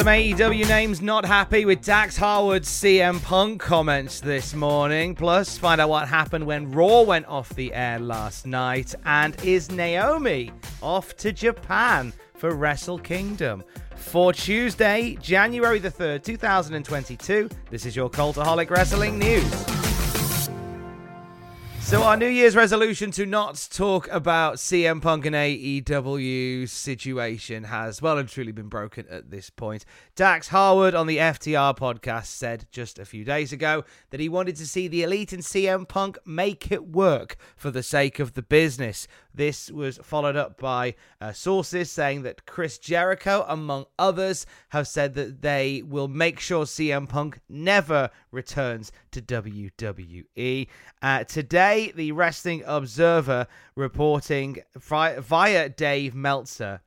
Some AEW names not happy with Dax Harwood's CM Punk comments this morning. Plus, find out what happened when Raw went off the air last night. And is Naomi off to Japan for Wrestle Kingdom? For Tuesday, January the 3rd, 2022, this is your Cultaholic Wrestling News. So our New Year's resolution to not talk about CM Punk and AEW situation has well and truly been broken at this point. Dax Harwood on the FTR podcast said just a few days ago that he wanted to see the Elite and CM Punk make it work for the sake of the business. This was followed up by uh, sources saying that Chris Jericho, among others, have said that they will make sure CM Punk never returns to WWE. Uh, today, the Wrestling Observer reporting via Dave Meltzer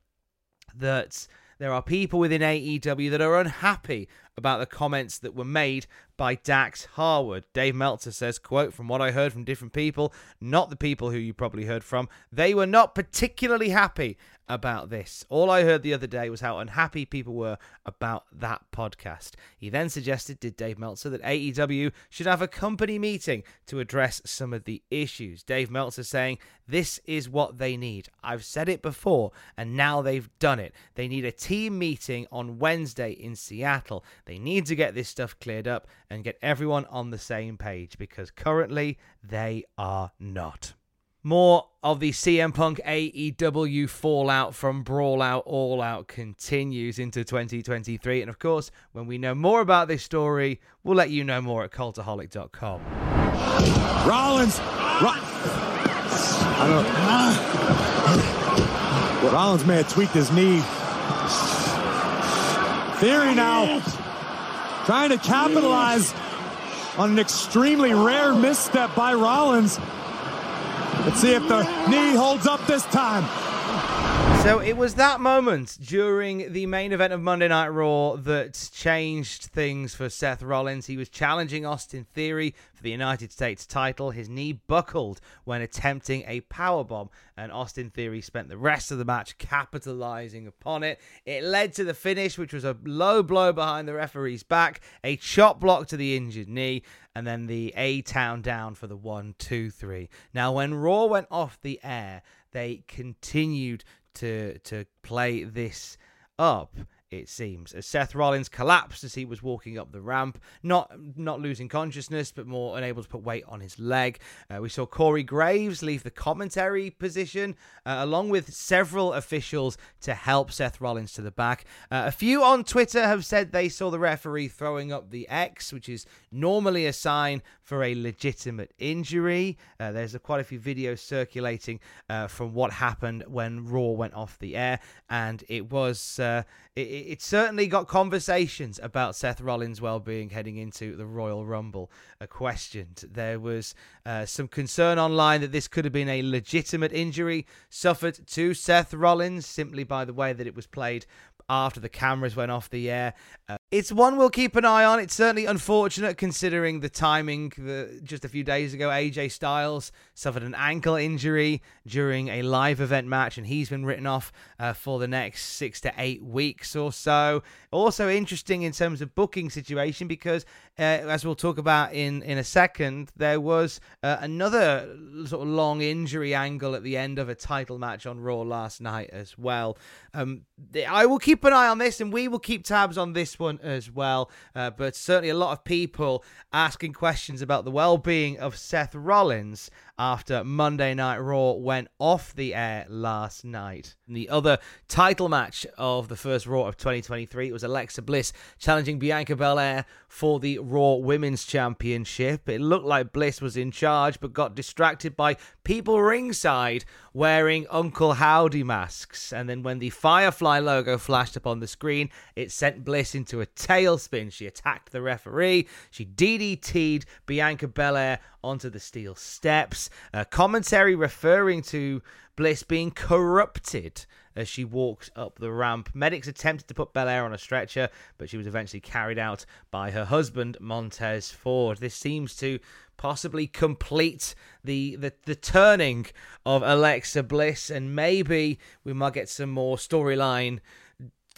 that there are people within AEW that are unhappy about the comments that were made by Dax Harwood. Dave Meltzer says, quote, from what I heard from different people, not the people who you probably heard from, they were not particularly happy about this. All I heard the other day was how unhappy people were about that podcast. He then suggested, did Dave Meltzer, that AEW should have a company meeting to address some of the issues. Dave Meltzer saying, this is what they need. I've said it before, and now they've done it. They need a team meeting on Wednesday in Seattle. They need to get this stuff cleared up and get everyone on the same page because currently they are not. More of the CM Punk AEW fallout from Brawl Out All Out continues into 2023. And of course, when we know more about this story, we'll let you know more at cultaholic.com. Rollins! Ro-. Rollins may have tweaked his knee. Theory now trying to capitalize on an extremely rare misstep by Rollins. Let's see if the knee holds up this time. So it was that moment during the main event of Monday Night Raw that changed things for Seth Rollins. He was challenging Austin Theory for the United States title. His knee buckled when attempting a powerbomb, and Austin Theory spent the rest of the match capitalizing upon it. It led to the finish, which was a low blow behind the referee's back, a chop block to the injured knee, and then the A Town down for the one, two, three. Now, when Raw went off the air, they continued to to play this up it seems, as Seth Rollins collapsed as he was walking up the ramp, not not losing consciousness, but more unable to put weight on his leg. Uh, we saw Corey Graves leave the commentary position, uh, along with several officials to help Seth Rollins to the back. Uh, a few on Twitter have said they saw the referee throwing up the X, which is normally a sign for a legitimate injury. Uh, there's a, quite a few videos circulating uh, from what happened when Raw went off the air, and it was uh, it, it, certainly got conversations about Seth Rollins' well-being heading into the Royal Rumble questioned. There was uh, some concern online that this could have been a legitimate injury suffered to Seth Rollins simply by the way that it was played after the cameras went off the air. Uh, it's one we'll keep an eye on. It's certainly unfortunate considering the timing. Just a few days ago, AJ Styles suffered an ankle injury during a live event match, and he's been written off uh, for the next six to eight weeks or so. Also interesting in terms of booking situation because, uh, as we'll talk about in in a second, there was uh, another sort of long injury angle at the end of a title match on Raw last night as well. Um, I will keep an eye on this, and we will keep tabs on this one as well. Uh, but certainly a lot of people asking questions about the well being of Seth Rollins after Monday Night Raw went off the air last night. the other title match of the first Raw of 2023 it was Alexa Bliss challenging Bianca Belair for the Raw Women's Championship. It looked like Bliss was in charge, but got distracted by people ringside wearing Uncle Howdy masks. And then when the Firefly logo flashed up on the screen, it sent Bliss into a tailspin. She attacked the referee. She DDT'd Bianca Belair onto the steel steps. A commentary referring to Bliss being corrupted as she walked up the ramp. Medics attempted to put Belair on a stretcher, but she was eventually carried out by her husband, Montez Ford. This seems to possibly complete the, the, the turning of Alexa Bliss, and maybe we might get some more storyline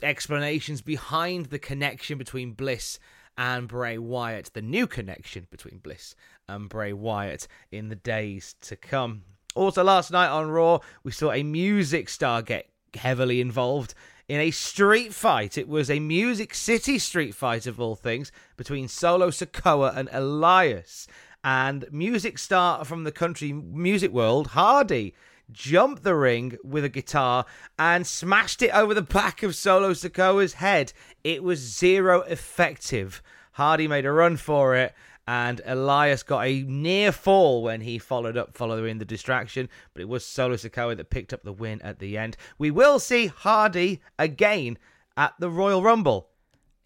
explanations behind the connection between Bliss and Bray Wyatt, the new connection between Bliss and Bray Wyatt in the days to come. Also, last night on Raw, we saw a music star get heavily involved in a street fight. It was a Music City street fight, of all things, between Solo Sikoa and Elias. And music star from the country music world, Hardy, jumped the ring with a guitar and smashed it over the back of Solo Sikoa's head. It was zero effective. Hardy made a run for it and Elias got a near fall when he followed up following the distraction, but it was Solo Sikoa that picked up the win at the end. We will see Hardy again at the Royal Rumble.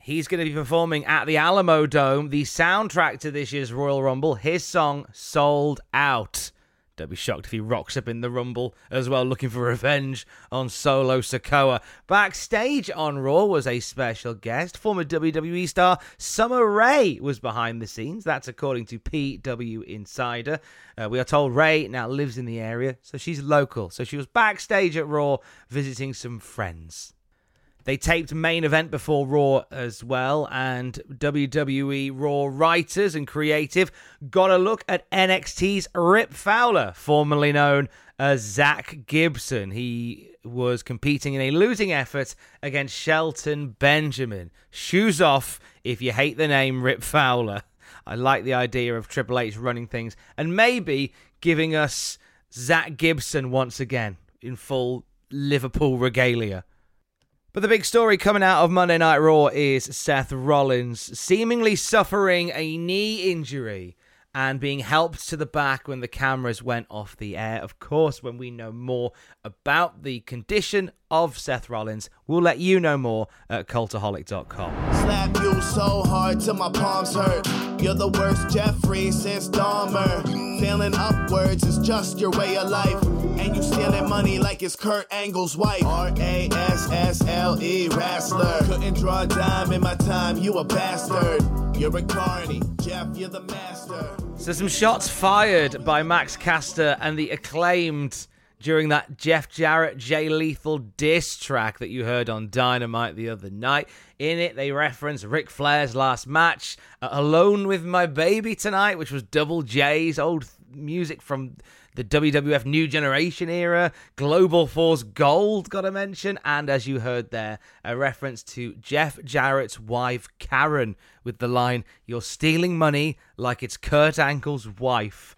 He's going to be performing at the Alamodome, the soundtrack to this year's Royal Rumble. His song Sold Out. Don't be shocked if he rocks up in the Rumble as well, looking for revenge on Solo Sikoa. Backstage on Raw was a special guest. Former WWE star Summer Rae was behind the scenes. That's according to PW Insider. Uh, we are told Rae now lives in the area, so she's local. So she was backstage at Raw visiting some friends. They taped main event before Raw as well, and WWE Raw writers and creative got a look at NXT's Rip Fowler, formerly known as Zack Gibson. He was competing in a losing effort against Shelton Benjamin. Shoes off if you hate the name Rip Fowler. I like the idea of Triple H running things and maybe giving us Zack Gibson once again in full Liverpool regalia. But the big story coming out of Monday Night Raw is Seth Rollins seemingly suffering a knee injury and being helped to the back when the cameras went off the air. Of course, when we know more about the condition of Seth Rollins, we'll let you know more at cultaholic.com. Slap you so hard till my palms hurt. You're the worst Jeffrey since Dahmer. Feeling upwards is just your way of life. And you stealing money like it's Kurt Angle's wife. R A S S L E wrestler. Couldn't draw a dime in my time, you a bastard. You're a carny, Jeff, you're the master. So, some shots fired by Max Caster and the acclaimed during that Jeff Jarrett Jay Lethal diss track that you heard on Dynamite the other night. In it, they reference Ric Flair's last match, Alone with My Baby Tonight, which was Double J's old music from the WWF New Generation era, Global Force Gold, got to mention, and as you heard there, a reference to Jeff Jarrett's wife, Karen, with the line, You're stealing money like it's Kurt Angle's wife.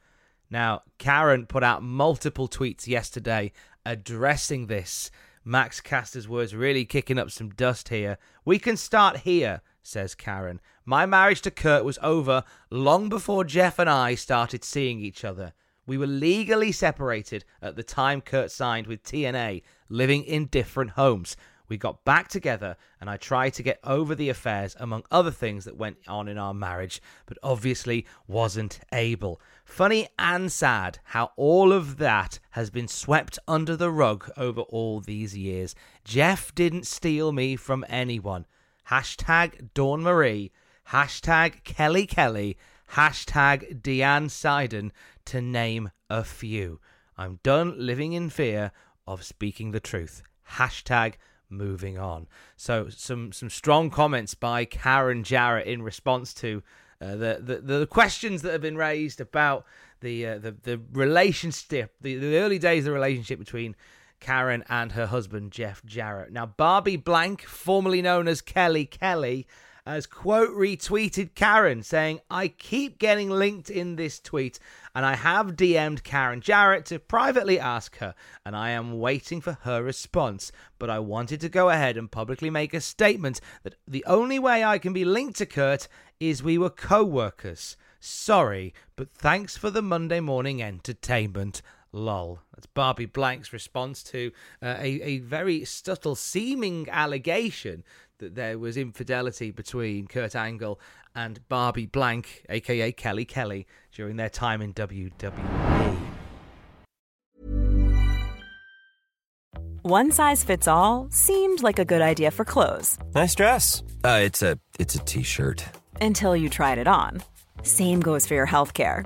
Now, Karen put out multiple tweets yesterday addressing this. Max Caster's words really kicking up some dust here. We can start here, says Karen. My marriage to Kurt was over long before Jeff and I started seeing each other. We were legally separated at the time Kurt signed with TNA, living in different homes. We got back together and I tried to get over the affairs, among other things that went on in our marriage, but obviously wasn't able. Funny and sad how all of that has been swept under the rug over all these years. Jeff didn't steal me from anyone. Hashtag Dawn Marie. Hashtag Kelly Kelly. Hashtag Deanne Seiden to name a few. I'm done living in fear of speaking the truth. Hashtag moving on. So some some strong comments by Karen Jarrett in response to uh, the, the the questions that have been raised about the uh, the the relationship, the, the early days of the relationship between Karen and her husband Jeff Jarrett. Now Barbie Blank, formerly known as Kelly Kelly, has quote retweeted Karen saying, I keep getting linked in this tweet and I have DM'd Karen Jarrett to privately ask her, and I am waiting for her response. But I wanted to go ahead and publicly make a statement that the only way I can be linked to Kurt is we were co workers. Sorry, but thanks for the Monday morning entertainment. Lol. That's Barbie Blank's response to uh, a, a very subtle seeming allegation that there was infidelity between Kurt Angle and Barbie Blank, aka Kelly Kelly, during their time in WWE. One size fits all seemed like a good idea for clothes Nice dress. Uh, it's a it's a t-shirt. until you tried it on. Same goes for your healthcare.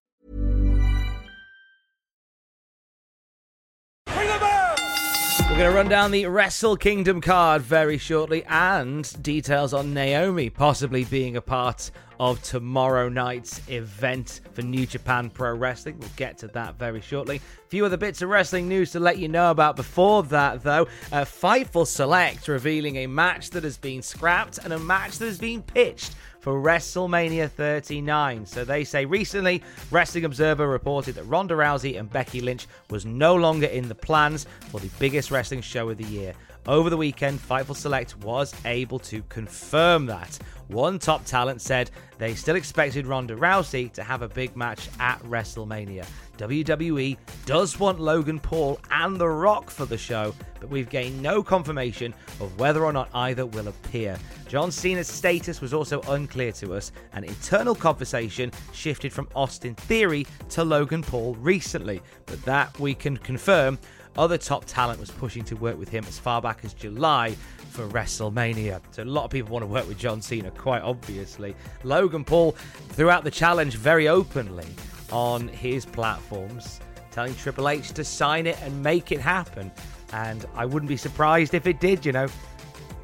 going to run down the Wrestle Kingdom card very shortly and details on Naomi possibly being a part of tomorrow night's event for New Japan Pro Wrestling. We'll get to that very shortly. A few other bits of wrestling news to let you know about before that, though. Uh, Fightful Select revealing a match that has been scrapped and a match that has been pitched for WrestleMania 39. So they say recently, Wrestling Observer reported that Ronda Rousey and Becky Lynch was no longer in the plans for the biggest wrestling show of the year. Over the weekend, Fightful Select was able to confirm that. One top talent said they still expected Ronda Rousey to have a big match at WrestleMania. WWE does want Logan Paul and The Rock for the show, but we've gained no confirmation of whether or not either will appear. John Cena's status was also unclear to us, and internal conversation shifted from Austin Theory to Logan Paul recently, but that we can confirm other top talent was pushing to work with him as far back as July for WrestleMania. So a lot of people want to work with John Cena, quite obviously. Logan Paul threw out the challenge very openly on his platforms, telling Triple H to sign it and make it happen. And I wouldn't be surprised if it did, you know.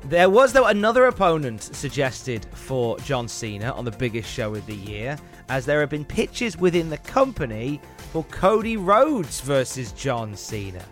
There was, though, another opponent suggested for John Cena on the biggest show of the year, as there have been pitches within the company for Cody Rhodes versus John Cena.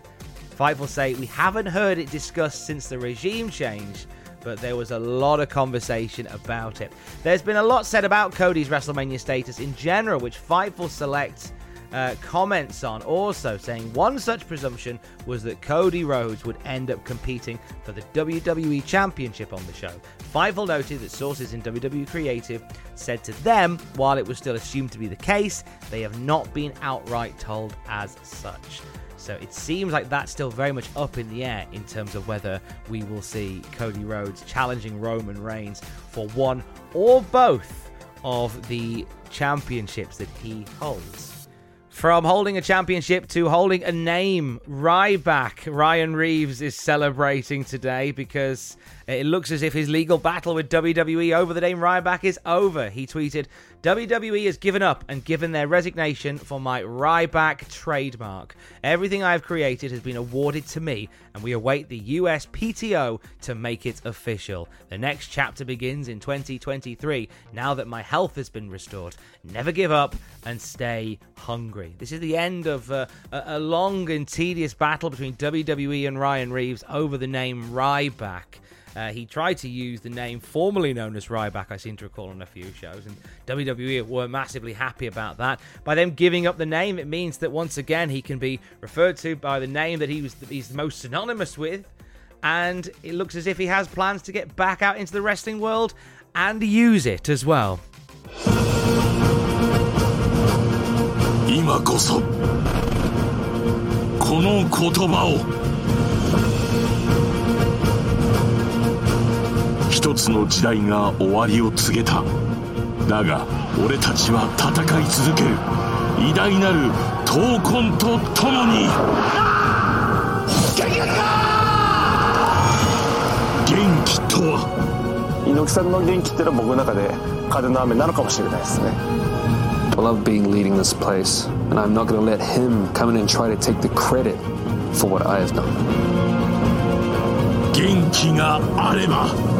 Fightful say we haven't heard it discussed since the regime change, but there was a lot of conversation about it. There's been a lot said about Cody's WrestleMania status in general, which Fightful Select uh, comments on, also saying one such presumption was that Cody Rhodes would end up competing for the WWE Championship on the show. Fightful noted that sources in WWE Creative said to them, while it was still assumed to be the case, they have not been outright told as such. So it seems like that's still very much up in the air in terms of whether we will see Cody Rhodes challenging Roman Reigns for one or both of the championships that he holds. From holding a championship to holding a name, Ryback. Ryan Reeves is celebrating today because it looks as if his legal battle with WWE over the name Ryback is over. He tweeted, WWE has given up and given their resignation for my Ryback trademark. Everything I have created has been awarded to me, and we await the USPTO to make it official. The next chapter begins in 2023 now that my health has been restored. Never give up and stay hungry. This is the end of uh, a long and tedious battle between WWE and Ryan Reeves over the name Ryback. Uh, he tried to use the name formerly known as Ryback, I seem to recall on a few shows, and WWE were massively happy about that. By them giving up the name, it means that once again he can be referred to by the name that he was he's most synonymous with, and it looks as if he has plans to get back out into the wrestling world and use it as well. 今こそこの言葉を 一つの時代が終わりを告げただが俺たちは戦い続ける偉大なる闘魂と共に元気とは猪木さんの元気っていうのは僕の中で風の雨なのかもしれないですね I love being leading this place, and I'm not going to let him come in and try to take the credit for what I have done. 元気があれば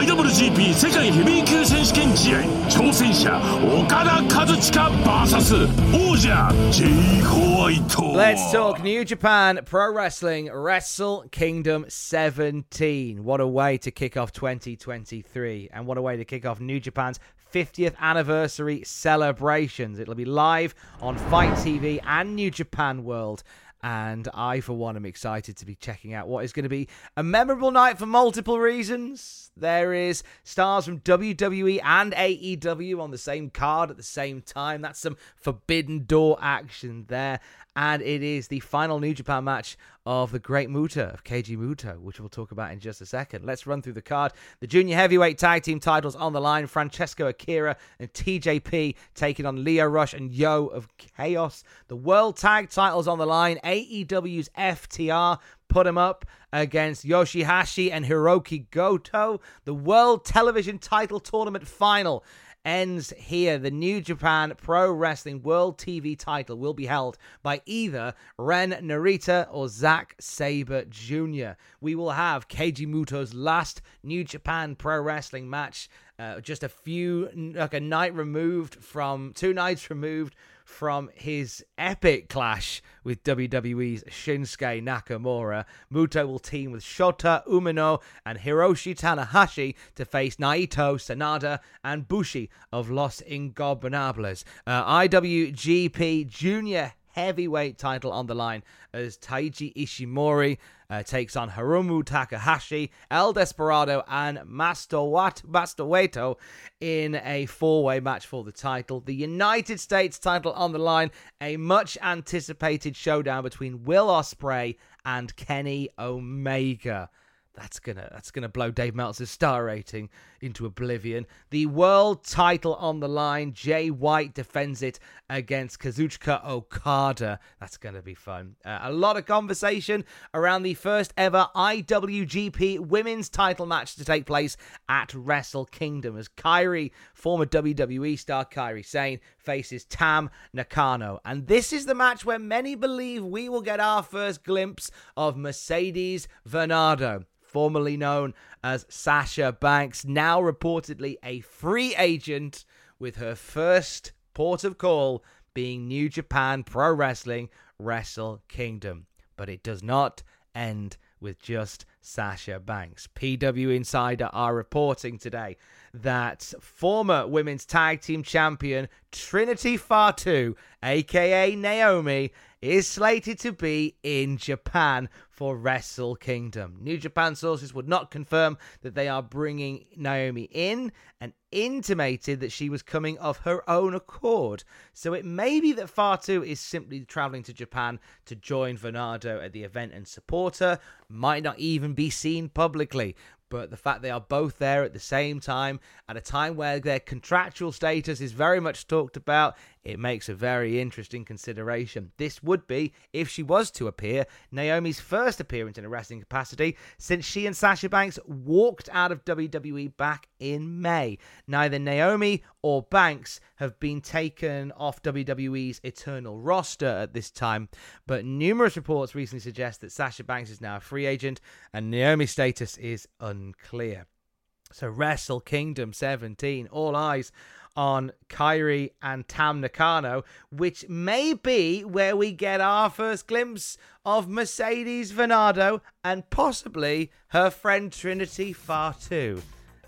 IWGP 世界ヘビー級選手権試合挑戦者岡田和親 VS 王者ジェイ・ホワイト Let's talk New Japan Pro Wrestling Wrestle Kingdom 17 What a way to kick off 2023 and what a way to kick off New Japan's 50th anniversary celebrations. It'll be live on FITE TV and New Japan World and I, for one, am excited to be checking out what is going to be a memorable night for multiple reasons. There is stars from WWE and AEW on the same card at the same time. That's some forbidden door action there and it is the final New Japan match of the Great Muta of Keiji Muto, which we'll talk about in just a second. Let's run through the card. The junior heavyweight tag team titles on the line. Francesco Akira and TJP taking on Lio Rush and Yo of Chaos. The world tag titles on the line. AEW's FTR put him up against Yoshi-Hashi and Hiroki Goto. The World Television Title Tournament final ends here. The New Japan Pro Wrestling World TV title will be held by either Ren Narita or Zack Sabre Jr. We will have Keiji Muto's last New Japan Pro Wrestling match, uh, just a few, like a night removed from, two nights removed from his epic clash with WWE's Shinsuke Nakamura. Muto will team with Shota Umino and Hiroshi Tanahashi to face Naito, Sanada, and Bushi of Los Ingobernables. Uh, IWGP Junior heavyweight title on the line as Taiji Ishimori uh, takes on Hiromu Takahashi, El Desperado, and Master Wato in a four-way match for the title. The United States title on the line, a much anticipated showdown between Will Ospreay and Kenny Omega. That's gonna that's gonna blow Dave Meltzer's star rating into oblivion. The world title on the line. Jay White defends it against Kazuchika Okada. That's gonna be fun. Uh, a lot of conversation around the first ever IWGP Women's Title match to take place at Wrestle Kingdom as Kairi, former WWE star Kairi Sane, faces Tam Nakano, and this is the match where many believe we will get our first glimpse of Mercedes Varnado formerly known as Sasha Banks, now reportedly a free agent, with her first port of call being New Japan Pro Wrestling Wrestle Kingdom. But it does not end with just Sasha Banks. PW Insider are reporting today that former women's tag team champion Trinity Fatu, aka Naomi, is slated to be in Japan for Wrestle Kingdom. New Japan sources would not confirm that they are bringing Naomi in and intimated that she was coming of her own accord. So it may be that Fatu is simply traveling to Japan to join Varnado at the event and support her, might not even be seen publicly but the fact they are both there at the same time at a time where their contractual status is very much talked about it makes a very interesting consideration. This would be, if she was to appear, Naomi's first appearance in a wrestling capacity since she and Sasha Banks walked out of WWE back in May. Neither Naomi or Banks have been taken off WWE's Eternal roster at this time, but numerous reports recently suggest that Sasha Banks is now a free agent and Naomi's status is unclear. So, Wrestle Kingdom 17, all eyes on Kairi and Tam Nakano, which may be where we get our first glimpse of Mercedes Varnado and possibly her friend Trinity Fatu,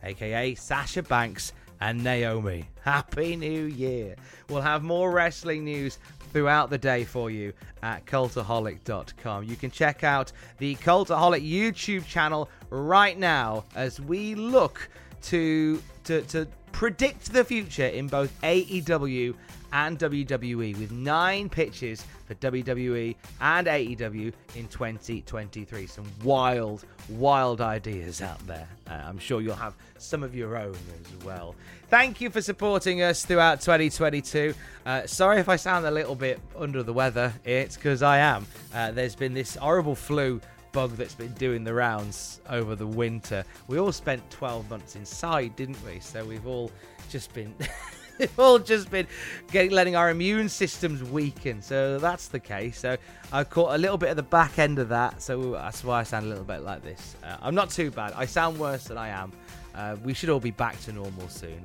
aka Sasha Banks and Naomi. Happy New Year! We'll have more wrestling news throughout the day for you at cultaholic.com. You can check out the Cultaholic YouTube channel right now as we look to to, to predict the future in both AEW and WWE with nine pitches for WWE and AEW in 2023. Some wild, wild ideas out there. Uh, I'm sure you'll have some of your own as well. Thank you for supporting us throughout 2022. Uh, sorry if I sound a little bit under the weather. It's because I am. Uh, there's been this horrible flu bug that's been doing the rounds over the winter. We all spent 12 months inside, didn't we? So we've all just been. we've all just been getting letting our immune systems weaken. So that's the case. So I caught a little bit of the back end of that. So that's why I sound a little bit like this. Uh, I'm not too bad. I sound worse than I am. Uh, we should all be back to normal soon.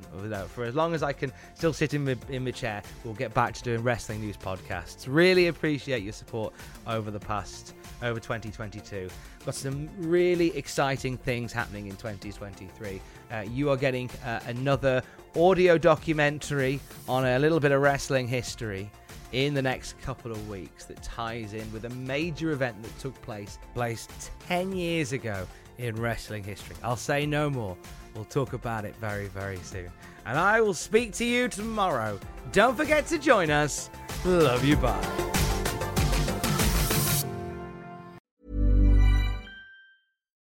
For as long as I can still sit in the, in the chair, we'll get back to doing wrestling news podcasts. Really appreciate your support over the past over 2022. Got some really exciting things happening in 2023. Uh, you are getting uh, another audio documentary on a little bit of wrestling history in the next couple of weeks that ties in with a major event that took place place 10 years ago in wrestling history. I'll say no more. We'll talk about it very, very soon. And I will speak to you tomorrow. Don't forget to join us. Love you. Bye.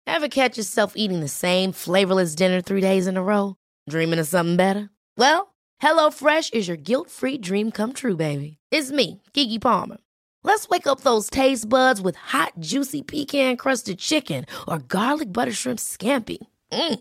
Ever catch yourself eating the same flavorless dinner three days in a row? Dreaming of something better? Well, HelloFresh is your guilt free dream come true, baby. It's me, Keke Palmer. Let's wake up those taste buds with hot, juicy pecan crusted chicken or garlic butter shrimp scampi. Mm.